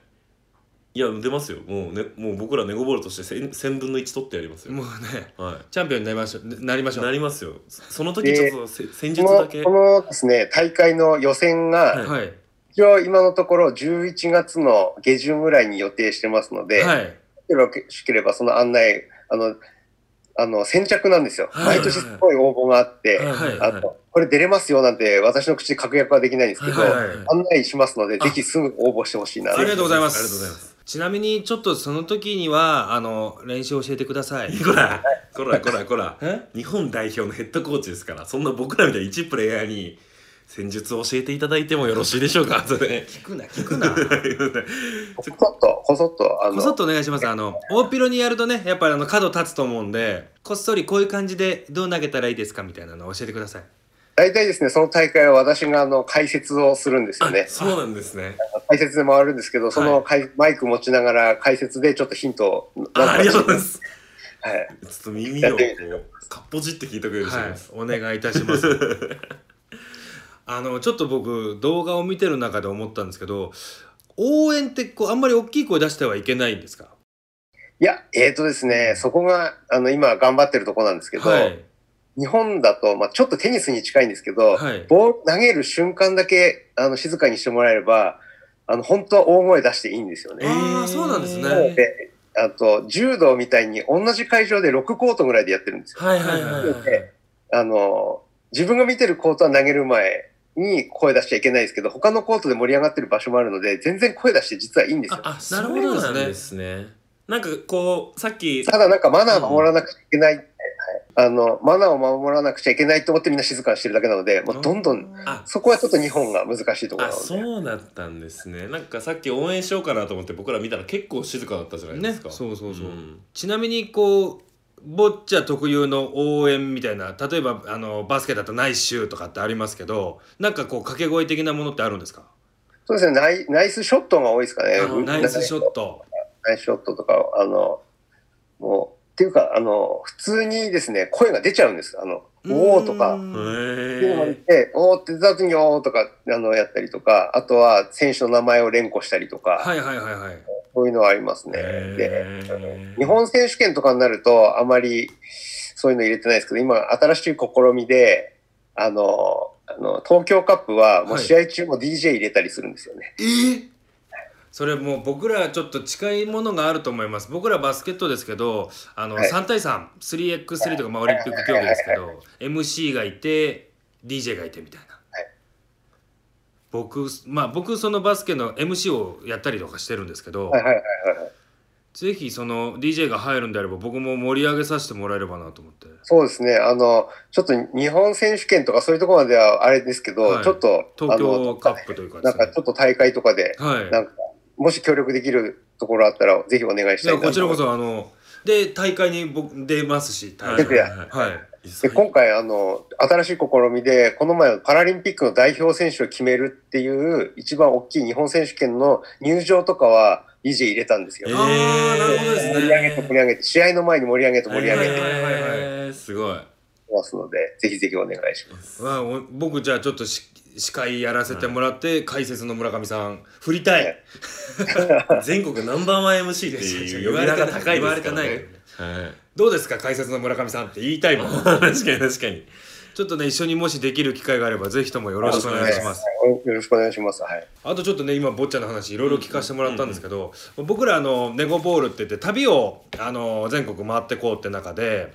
いや出ますよもうねもう僕らネゴボールとして1000 1000分の1取ってやりますよもうね、はチャンピオンになりましょう。なりましいょう。なりますよその時ちょっとせ戦術このだけこのですね、大会の予選が、はいはい。一応今のところ11月の下旬ぐらいに予定してますので、はい。よろしければその案内、あの、あの、先着なんですよ。はい。毎年すごい応募があって、はい。はい。あと、これ出れますよなんて私の口で確約はできないんですけど、はい。はい案内しますので、ぜひすぐ応募してほしいな。ありがとうございます。ありがとうございます。ちなみにちょっとその時にはあの練習教えてください。こら。こらこらこら。え？日本代表のヘッドコーチですからそんな僕らみたいな一プレイヤーに戦術を教えていただいてもよろしいでしょうか？それ。聞くな聞くな。こそっと、こそっと、あの、こそっとお願いします。あの大ピロにやるとねやっぱりあの角立つと思うんでこっそりこういう感じでどう投げたらいいですかみたいなのを教えてください。大体ですね、その大会は私があの解説をするんですよね。そうなんですね。解説で回るんですけど、そのかい。マイク持ちながら解説でちょっとヒントを。あありがとうございます。はい。ちょっと耳をかっぽじって聞いてくれるしはいます、お願いいたします あのちょっと僕動画を見てる中で思ったんですけど応援ってこうあんまり大きい声出してはいけないんですか？いや、えーとですね、そこが、あの、今頑張ってるところなんですけど、はい。日本だと、まあちょっとテニスに近いんですけど、はい。ボール投げる瞬間だけ、あの、静かにしてもらえれば、あの、本当は大声出していいんですよね。あーそうなんですね。で、あと、柔道みたいに同じ会場で6コートぐらいでやってるんですよ。はいはいはいはい。であの、自分が見てるコートは投げる前に声出しちゃいけないですけど、他のコートで盛り上がってる場所もあるので、全然声出して実はいいんですよ。あなるほどですねなんですね。なんかこうさっきただなんかマナー守らなくちゃいけないって、はい。あの、マナーを守らなくちゃいけないと思ってみんな静かにしてるだけなので、もうどんどん、あそこはちょっと日本が難しいところあなので。そうだったんですね。なんかさっき応援しようかなと思って僕ら見たら結構静かだったじゃないでねすか、そうそうそう、ん。ちなみにこうボッチャ特有の応援みたいな例えばあのバスケだとナイスシューとかってありますけどなんかこう掛け声的なものってあるんですか？そうですねナイ、ナイスショットが多いですかね。あナイスショットナイスショットとか、あの、もう、っていうか、あの、普通にですね、声が出ちゃうんです。あの、おーとか。っていうのがいえて、おーって出た後におーとか、あの、やったりとか、あとは選手の名前を連呼したりとか、はいはいはいはい。そういうのはありますね。で、へ日本選手権とかになると、あまりそういうの入れてないですけど、今、新しい試みで、あの、あの東京カップはもう試合中も DJ 入れたりするんですよね。えーそれもう僕らちょっと近いものがあると思います。僕らバスケットですけどあの、はい。3対 33x3 とか、まあ、オリンピック競技ですけど MC がいて DJ がいてみたいな、はい。僕まあ僕そのバスケの MC をやったりとかしてるんですけど、はいはいはいはい。ぜひその DJ が入るんであれば僕も盛り上げさせてもらえればなと思って。そうですね。あの、ちょっと日本選手権とかそういうところまではあれですけど、はい。ちょっと、東京カップというかね。なんかちょっと大会とかで、はい。なんか、もし協力できるところあったら、ぜひお願いしいたいなと。やこちらこそあので大会に僕出ますし大会。出はい。で今回あの新しい試みでこの前のパラリンピックの代表選手を決めるっていう一番大きい日本選手権の入場とかは DJ 入れたんですよ。えー。あーなるほどですね。盛り上げて盛り上げて試合の前に盛り上げて盛り上げて。はいはいはいへーすごい。ますのでぜひぜひお願いします。僕じゃあちょっとし司会やらせてもらって、解説の村上さん振りたい、はい。全国ナンバーワン MC っていう呼び名が高いですから言われてないね。はいどうですか解説の村上さんって言いたいもん。確かに確かに。ちょっとね一緒にもしできる機会があればぜひともよろしくお願いします。よろしくお願いします。はい。あとちょっとね今ボッチャの話いろいろ聞かせてもらったんですけど、僕らあのネゴボールって言って旅をあの全国回ってこうって中で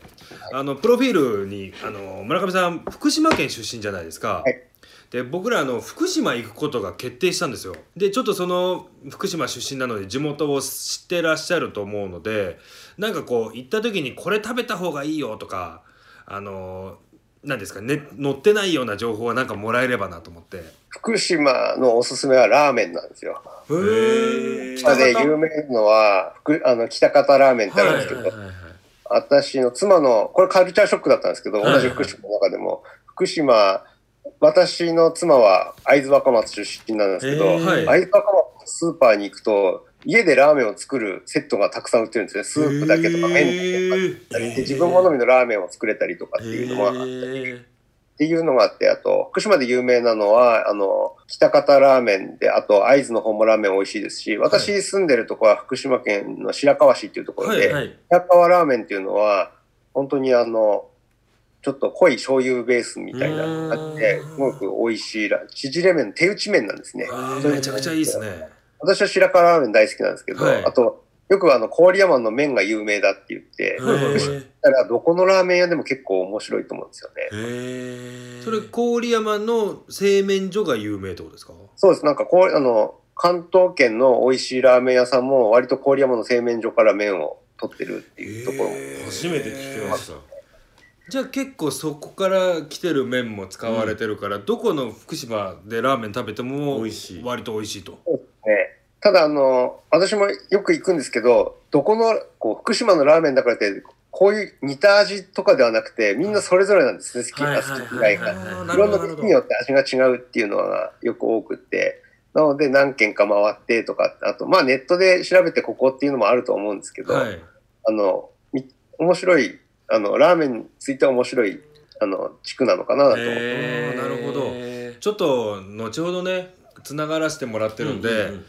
あのプロフィールにあの村上さん福島県出身じゃないですか。はいで僕らあの福島行くことが決定したんですよ。でちょっとその福島出身なので地元を知ってらっしゃると思うのでなんかこう行った時にこれ食べた方がいいよとかあの何ですかね載ってないような情報はなんかもらえればなと思って。福島のおすすめはラーメンなんですよ。へー。北で有名なのは福あの北方ラーメンってあるんですけど、はいはいはいはい私の妻の、これカルチャーショックだったんですけど、はい同じ福島の中でも、福島、私の妻は会津若松出身なんですけど、会津若松スーパーに行くと、家でラーメンを作るセットがたくさん売ってるんですね。スープだけとか麺だけとか自分好みのラーメンを作れたりとかっていうのは、っへー。ていうのがあって、あと、福島で有名なのは、あの、北方ラーメンで、あと、会津の方もラーメン美味しいですし、私住んでるとこは福島県の白河市っていうところで、はい。白河ラーメンっていうのは、本当にあの、ちょっと濃い醤油ベースみたいなのがあってすごく美味しいラ、縮れ麺、手打ち麺なんですね。めちゃくちゃいいですね私は白河ラーメン大好きなんですけど、はいあと、よくあの、郡山の麺が有名だって言って、だからどこのラーメン屋でも結構面白いと思うんですよね。それ郡山の製麺所が有名ってことですか？そうです。なんかこう、あの、関東圏の美味しいラーメン屋さんも割と郡山の製麺所から麺を取ってるっていうところも。初めて聞きましたじゃあ結構そこから来てる麺も使われてるから、どこの福島でラーメン食べても美味しい。割と美味しいと。ね、ただあの、私もよく行くんですけど、どこの、こう、福島のラーメンだからって、こういう似た味とかではなくて、みんなそれぞれなんですね、好きな好き嫌いが。いろん。な時によって味が違うっていうのがよく多くって、なので何軒か回ってとか、あと、まあネットで調べてここっていうのもあると思うんですけど、はい。あの、み面白い、あの、ラーメンについては面白い、あの、地区なのかなと。思って。へーなるほど。ちょっと後ほどねつながらせてもらってるんで、うんうんうんうん。好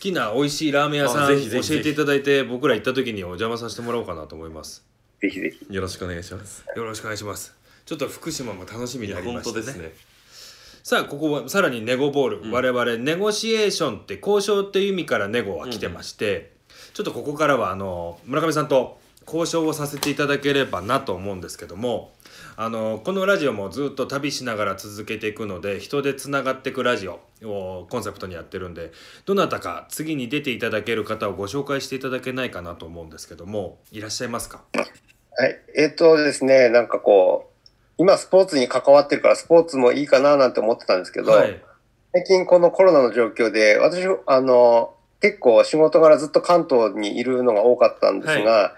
きな美味しいラーメン屋さんあぜひぜひ教えていただいて僕ら行った時にお邪魔させてもらおうかなと思います。ぜひぜひ。よろしくお願いします。よろしくお願いします。ちょっと福島も楽しみになりましたねね。さあここはさらにネゴボール、うん。我々ネゴシエーションって交渉っていう意味からネゴは来てまして、ちょっとここからはあの村上さんと交渉をさせていただければなと思うんですけどもあのこのラジオもずっと旅しながら続けていくので人でつながっていくラジオをコンセプトにやってるんでどなたか次に出ていただける方をご紹介していただけないかなと思うんですけどもいらっしゃいますか？はい。えっ、とですね、なんかこう、今スポーツに関わってるからスポーツもいいかななんて思ってたんですけど、はい。最近このコロナの状況で、私、あの、結構仕事柄ずっと関東にいるのが多かったんですが、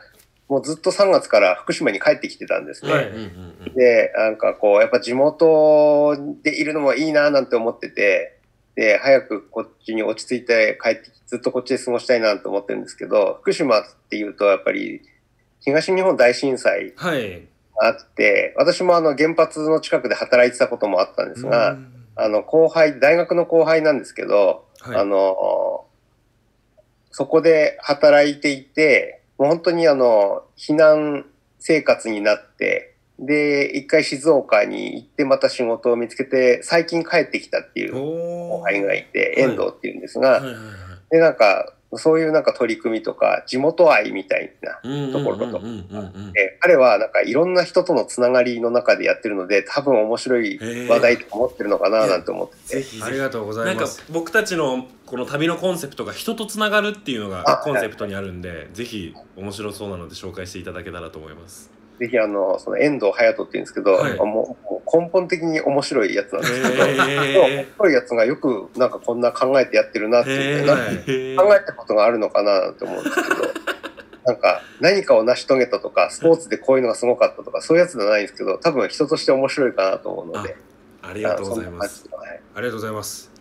もうずっと3月から福島に帰ってきてたんですね。はい。うんうんうんで、なんかこう、やっぱ地元でいるのもいいななんて思ってて、で、早くこっちに落ち着いて帰ってきて、ずっとこっちで過ごしたいなと思ってるんですけど、福島っていうとやっぱり東日本大震災はい。があって、私もあの原発の近くで働いてたこともあったんですが、うん。あの後輩、大学の後輩なんですけど、はい。あの、そこで働いていて、もう本当にあの、避難生活になって、で、一回静岡に行ってまた仕事を見つけて、最近帰ってきたっていう後お輩がいて、はい遠藤っていうんですが、で、なんか、そういうなんか取り組みとか、地元愛みたいな、うんところと彼はなんかいろんな人とのつながりの中でやってるので、多分面白い話題とか持ってるのかななんて思ってて。ぜひありがとうござないんかます僕たちのこの旅のコンセプトが人とつながるっていうのがあコンセプトにあるんでぜひ面白そうなので紹介していただけたらと思いますぜひあの、その遠藤隼人って言うんですけど、はい。もう根本的に面白いやつなんです。けど、面へ白いやつがよくなんかこんな考えてやってるなっていうね、なん考えたことがあるのかななんて思うんですけど、なんか何かを成し遂げたとか、スポーツでこういうのがすごかったとか、そういうやつじゃないんですけど、多分人として面白いかなと思うので、ありがとうございます。はいありがとうございます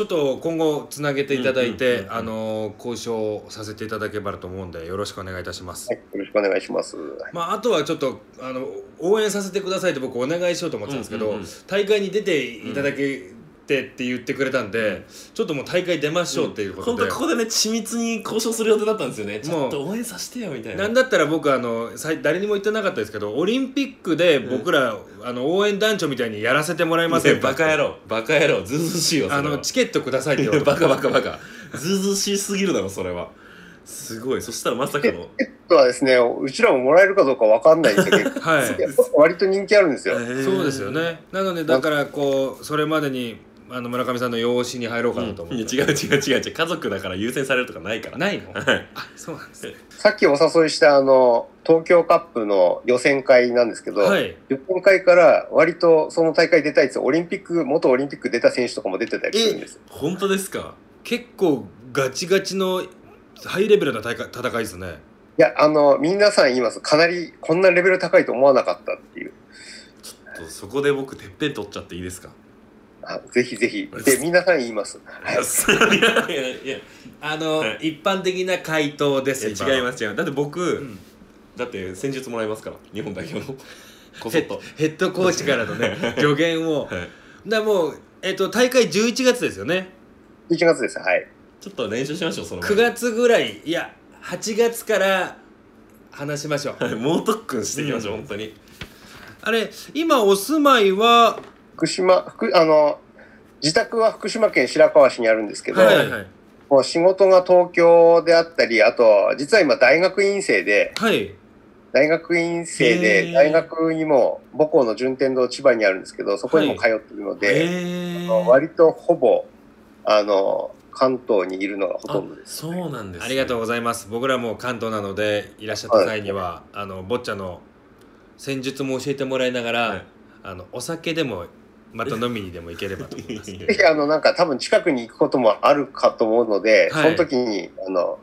ちょっと今後つなげていただいて、あの交渉させていただければと思うんでよろしくお願いいたします、はい、よろしくお願いします。まあ、あとはちょっとあの応援させてくださいって僕お願いしようと思ってたんですけど、大会に出ていただけてって言ってくれたんで、ちょっともう大会出ましょうっていうことで、本当ここでね緻密に交渉する予定だったんですよね。ちもうょっと応援させてよみたいな。なんだったら僕あのさい誰にも言ってなかったですけどオリンピックで僕ら、あの応援団長みたいにやらせてもらえませんかバカ野郎。バカ野郎。ずうずうしいよそれは。あのチケットくださいってい言われてやバカバカバカ。ずうずうしすぎるだろそれは。すごい。そしたらまさかの。はですね、うちらももらえるかどうかわかんないんですけど、はい。割と人気あるんですよ。そうですよね。なのでだからこうそれまでにあの村上さんの養子に入ろうかなと思って、いや違う違う違う違う。家族だから優先されるとかないから。ないの？はい。あそうなんですね。さっきお誘いしたあの、東京カップの予選会なんですけど、はい。予選会から割とその大会出たいってオリンピック、元オリンピック出た選手とかも出てたりするんです。よ。本当ですか？結構ガチガチのハイレベルな大会戦いですね。いや、あの、皆さん言います。かなりこんなレベル高いと思わなかったっていう。ちょっとそこで僕てっぺん取っちゃっていいですか？あぜひぜひ。で、皆さん言います。はい。いやいやいやいあの、はい。一般的な回答です違います違います。だって僕、ん。だって戦術もらいますから日本代表の。こそヘッっと。ヘッドコーチからのね助言を。はい。だもう、えっと大会11月ですよね。1月です。はい。ちょっと練習しましょうその前9月ぐらいいや8月から話しましょう。はい猛特訓していきましょう、うん。本当に。あれ今お住まいは福島、福あの、自宅は福島県白河市にあるんですけど、はいはいはい。もう仕事が東京であったり、あと、実は今大学院生で、はい。大学院生へで、ー。大学にも母校の順天堂千葉にあるんですけど、そこにも通ってるので、へー。割とほぼ、あの、関東にいるのがほとんどです。そうなんです、ありがとうございます。僕らも関東なのでいらっしゃった際には、あのボッチャの戦術も教えてもらいながら、はい。あのお酒でもまた飲みにでも行ければと思いますぜひ あのなんか多分近くに行くこともあるかと思うので、はい。その時にあの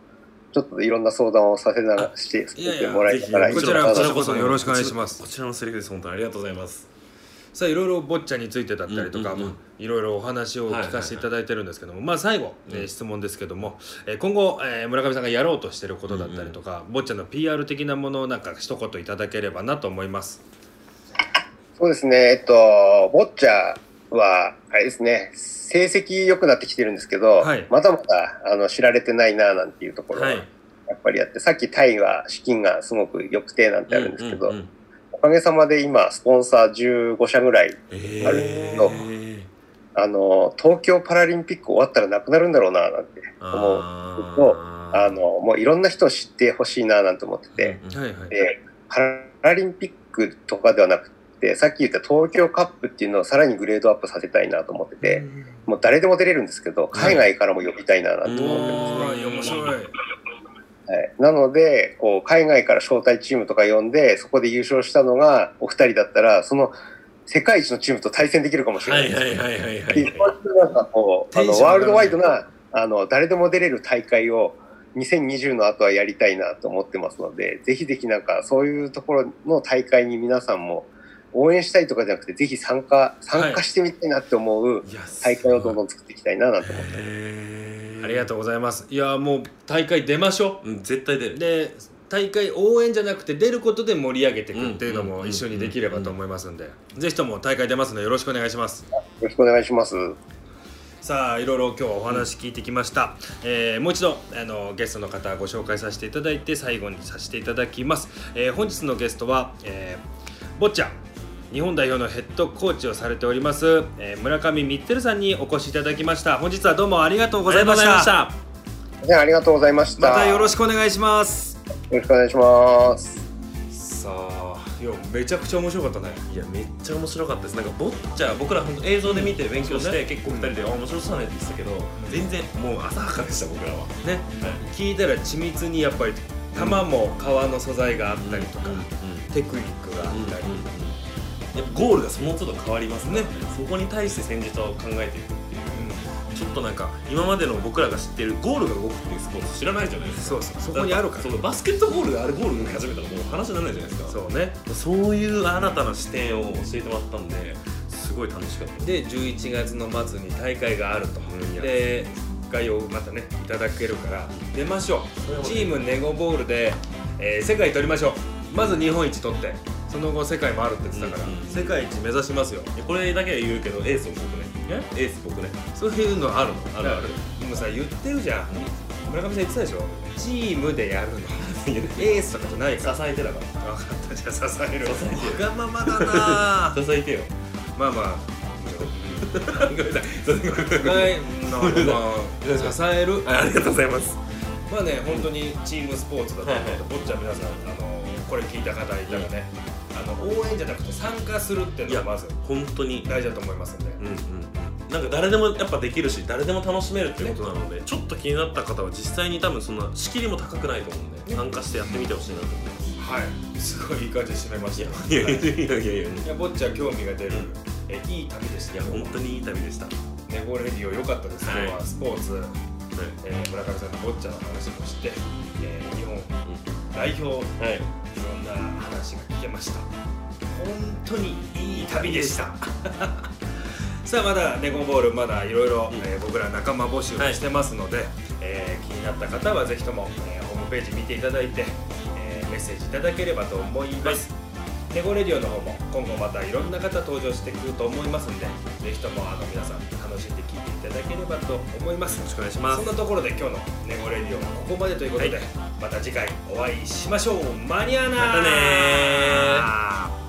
ちょっといろんな相談をさせながしてさいやいやせてもらえたらこちらこちらこそよろしくお願いします。こちらのセリフです本当にありがとうございます。さあいろいろボッチャについてだったりとか、うんうんうん。いろいろお話を聞かせていただいてるんですけども、まあ最後、えーうん質問ですけども、えー今後、えー村上さんがやろうとしてることだったりとか、ボッチャの PR 的なものをなんか一言いただければなと思いますそうですね、えっと、ボッチャは、あれですね、成績良くなってきてるんですけど、はい。まだまだあの知られてないななんていうところははい。やっぱりあって、さっきタイは資金がすごく良くてなんてあるんですけど、おかげさまで今、スポンサー15社ぐらい、えあるんですけどー。あの、東京パラリンピック終わったらなくなるんだろうななんて思う。と、あの、もういろんな人を知ってほしいななんて思ってて、はいはい。で、パラリンピックとかではなくて、さっき言った東京カップっていうのをさらにグレードアップさせたいなと思ってて、もう誰でも出れるんですけど、海外からも呼びたいななんて思ってますね。はい面白いはい、なので、こう、海外から招待チームとか呼んで、そこで優勝したのがお二人だったら、その世界一のチームと対戦できるかもしれはないいです。はいはいはいはいでなんかこう、あの、ワールドワイドな、あの、誰でも出れる大会を2020の後はやりたいなと思ってますので、ぜひぜひなんかそういうところの大会に皆さんも応援したいとかじゃなくて、ぜひ参加、参加してみたいなって思ういや大会をどんどん作っていきたいななんて思って。ありがとうございます。いやもう大会出ましょう。ん絶対出うる。で大会応援じゃなくて出ることで盛り上げていくっていうのも一緒にできればと思いますんで。ぜひとも大会出ますのでよろしくお願いします。よろしくお願いします。さあいろいろ今日はお話聞いてきました、えーもう一度あのゲストの方ご紹介させていただいて最後にさせていただきます、えー本日のゲストは、えーボッチャ日本代表のヘッドコーチをされております、えー村上ミッテルさんにお越しいただきました。本日はどうもありがとうございました。ありがとうございました。ました。またよろししくお願いします。くよろしくお願いします。さあいやめちゃくちゃ面白かったね。いやめっちゃ面白かったです。なんかボッチャ僕ら本当映像で見て勉強して、そうね。結構二人で、あ面白そうだねって言ってたけど全然もう浅はかでした僕らはね聞いたら緻密にやっぱり球も革の素材があったりとか、うん。うん。テクニックがあうんったり、やっぱゴールがその都度変わりますね。そこに対して戦術を考えていくっていう。ちょっとなんか今までの僕らが知ってるゴールが動くっていうスポーツ知らないじゃないですか。そうそう。そこにあるから。そうバスケットボールがあれゴール動き始めたらもう話にならないじゃないですか。そうね。そういう新たな視点を教えてもらったんですごい楽しかった。で11月の末に大会があると、うん。で概要をまたねいただけるから。出ましょう。チームネゴボールで、えー世界取りましょう。まず日本一取ってその後世界もあるって言ってたから、うんうん世界一目指しますよ。これだけは言うけどエース僕ね。エース僕ね。そういうのあるの？あるある。でもさ言ってるじゃん。村上さん言ってたでしょ？チームでやるの。エースとかじゃない支から。えてだから分かったじゃあ支える。支えてわがままだな 支えてよ。まあまあ。ごめんなさい。支える。あありがとうございます。まあね本当にチームスポーツだと思うので、はいはい。ボッチャ皆さんあのこれ聞いた方いたらね、あの応援じゃなくて参加するっていうのがまず本当に。大事だと思いますんで、うんうんなんか誰でもやっぱできるし誰でも楽しめるってことなので、ちょっと気になった方は実際に多分そんな仕切りも高くないと思うんで参加してやってみてほしいなと思います。はい。すごいいい感じで締めました。いやいやいやいやいやいやボッチャ興味が出る、えいい旅でした。いや本当にいい旅でした、はネゴレディオ良かったです、はい。今日はスポーツ、えー村上さんのボッチャの話もして、えー日本代表。い。ろはいんな話が聞けました。本当にいい旅でした。さあまだネゴボールまだいろいろ僕ら仲間募集をしてますので、えー気になった方はぜひとも、えーホームページ見ていただいて、えーメッセージいただければと思います、ネゴレディオの方も今後またいろんな方登場してくると思いますんでぜひともあの皆さん楽しんで聞いていただければと思います。よろしくお願いします。そんなところで今日のネゴレディオはここまでということで、はいまた次回お会いしましょう。マニアー。ナまたねー